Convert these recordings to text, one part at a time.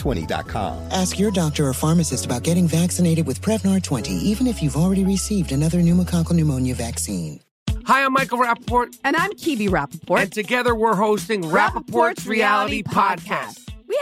Prevnar20.com. Ask your doctor or pharmacist about getting vaccinated with Prevnar 20, even if you've already received another pneumococcal pneumonia vaccine. Hi, I'm Michael Rapaport. And I'm Kibi Rapaport. And together we're hosting Rapaport's, Rapaport's Reality, Reality Podcast. Podcast.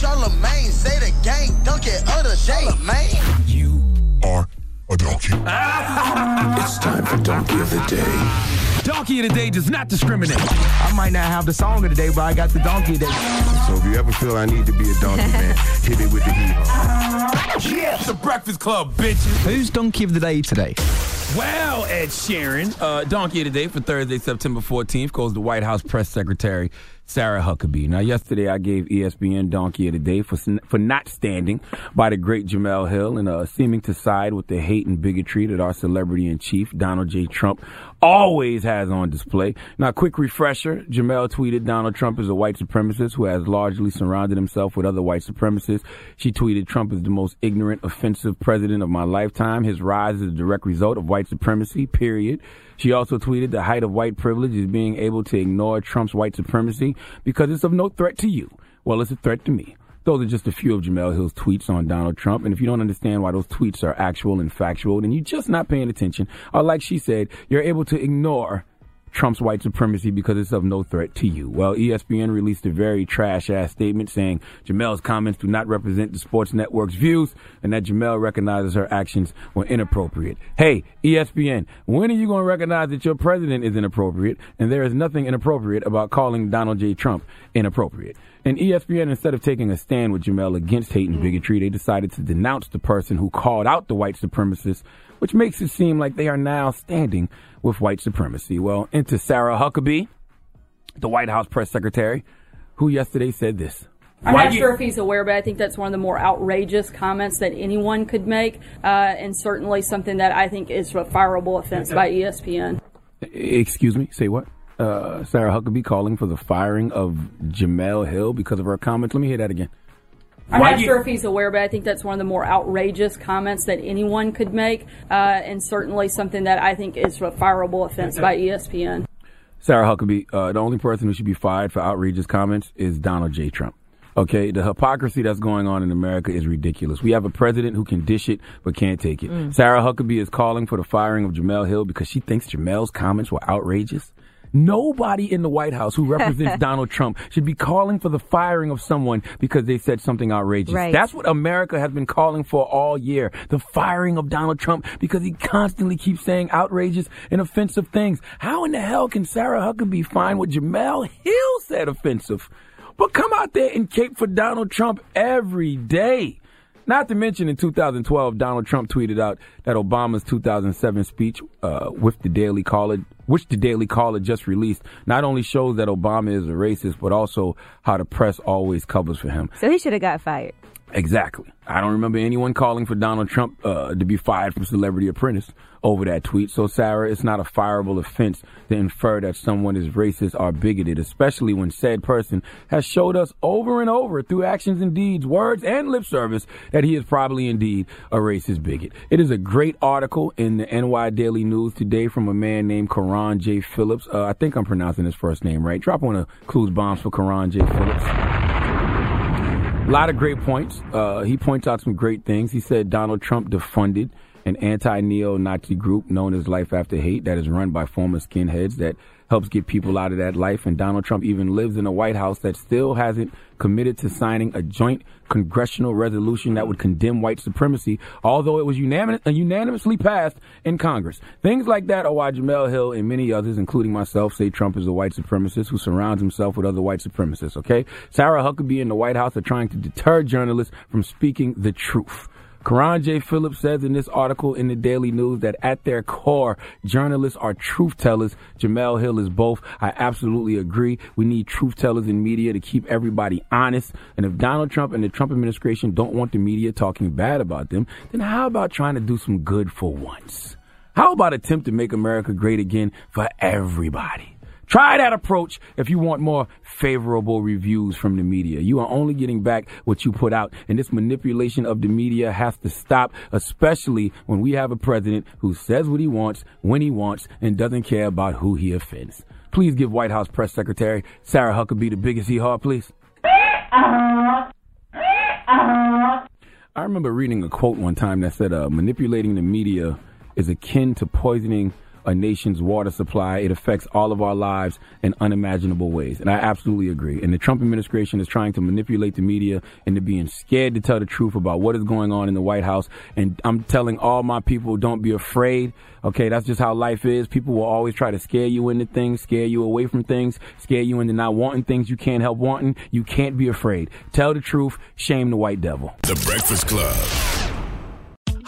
Charlemagne say the gang donkey of the day, man. You are a donkey. it's time for Donkey of the Day. Donkey of the Day does not discriminate. I might not have the song of the day, but I got the donkey of the day. So if you ever feel I need to be a donkey, man, hit it with the heat. Yes, the Breakfast Club, bitches. Who's Donkey of the Day today? Well, Ed Sheeran, uh, Donkey of the Day for Thursday, September 14th goes the White House Press Secretary Sarah Huckabee. Now, yesterday I gave ESPN Donkey of the Day for for not standing by the great Jemele Hill and uh, seeming to side with the hate and bigotry that our celebrity in chief Donald J. Trump always has on display. Now, quick refresher: Jemele tweeted Donald Trump is a white supremacist who has largely surrounded himself with other white supremacists. She tweeted Trump is the most ignorant, offensive president of my lifetime. His rise is a direct result of white supremacy. Period. She also tweeted the height of white privilege is being able to ignore Trump's white supremacy because it's of no threat to you. Well, it's a threat to me. Those are just a few of Jemele Hill's tweets on Donald Trump. And if you don't understand why those tweets are actual and factual, then you're just not paying attention. Or like she said, you're able to ignore Trump's white supremacy because it's of no threat to you. Well, ESPN released a very trash ass statement saying Jemele's comments do not represent the sports network's views and that Jemele recognizes her actions were inappropriate. Hey, ESPN, when are you going to recognize that your president is inappropriate and there is nothing inappropriate about calling Donald J. Trump inappropriate? And ESPN, instead of taking a stand with Jemele against hate and bigotry, they decided to denounce the person who called out the white supremacists, which makes it seem like they are now standing with white supremacy. Well, into Sarah Huckabee, the White House press secretary, who yesterday said this. I'm not sure if he's aware, but I think that's one of the more outrageous comments that anyone could make, uh, and certainly something that I think is a fireable offense by ESPN. Excuse me, say what? uh, Sarah Huckabee calling for the firing of Jemele Hill because of her comments. Let me hear that again. I'm Why not do you- sure if he's aware, but I think that's one of the more outrageous comments that anyone could make, uh, and certainly something that I think is a fireable offense by ESPN. Sarah Huckabee, uh, the only person who should be fired for outrageous comments is Donald J. Trump. Okay, the hypocrisy that's going on in America is ridiculous. We have a president who can dish it but can't take it. Mm. Sarah Huckabee is calling for the firing of Jemele Hill because she thinks Jemele's comments were outrageous. Nobody in the White House who represents Donald Trump should be calling for the firing of someone because they said something outrageous. Right. That's what America has been calling for all year. The firing of Donald Trump because he constantly keeps saying outrageous and offensive things. How in the hell can Sarah Huckabee find what Jemele Hill said offensive? But come out there and cape for Donald Trump every day. Not to mention, in 2012, Donald Trump tweeted out that Obama's 2007 speech, uh, with the Daily Caller, which the Daily Caller just released, not only shows that Obama is a racist, but also how the press always covers for him. So he should have got fired. Exactly. I don't remember anyone calling for Donald Trump uh, to be fired from Celebrity Apprentice over that tweet. So, Sarah, it's not a fireable offense to infer that someone is racist or bigoted, especially when said person has showed us over and over through actions and deeds, words and lip service that he is probably indeed a racist bigot. It is a great article in the NY Daily News today from a man named Karan J. Phillips. Uh, I think I'm pronouncing his first name right. Drop one of clues bombs for Karan J. Phillips. A lot of great points. Uh, he points out some great things. He said Donald Trump defunded an anti-neo-Nazi group known as Life After Hate that is run by former skinheads that helps get people out of that life. And Donald Trump even lives in a White House that still hasn't committed to signing a joint congressional resolution that would condemn white supremacy, although it was unanimous, uh, unanimously passed in Congress. Things like that are why Jemele Hill and many others, including myself, say Trump is a white supremacist who surrounds himself with other white supremacists, okay? Sarah Huckabee and the White House are trying to deter journalists from speaking the truth. Karan J. Phillips says in this article in the Daily News that at their core, journalists are truth tellers. Jemele Hill is both. I absolutely agree. We need truth tellers in media to keep everybody honest. And if Donald Trump and the Trump administration don't want the media talking bad about them, then how about trying to do some good for once? How about attempt to make America great again for everybody? Try that approach if you want more favorable reviews from the media. You are only getting back what you put out, and this manipulation of the media has to stop, especially when we have a president who says what he wants, when he wants, and doesn't care about who he offends. Please give White House Press Secretary Sarah Huckabee the biggest hee haw, please. I remember reading a quote one time that said, uh, manipulating the media is akin to poisoning a nation's water supply. It affects all of our lives in unimaginable ways. And I absolutely agree. And the Trump administration is trying to manipulate the media into being scared to tell the truth about what is going on in the White House. And I'm telling all my people, don't be afraid. Okay, that's just how life is. People will always try to scare you into things, scare you away from things, scare you into not wanting things you can't help wanting. You can't be afraid. Tell the truth. Shame the white devil. The Breakfast Club.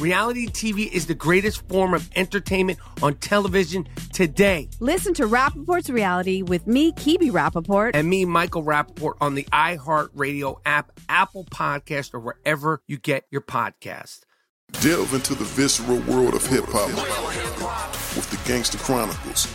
Reality TV is the greatest form of entertainment on television today. Listen to Rapaport's Reality with me, Kibi Rapaport. And me, Michael Rapaport, on the iHeartRadio app, Apple Podcast, or wherever you get your podcast. Delve into the visceral world of hip hop with the Gangster Chronicles,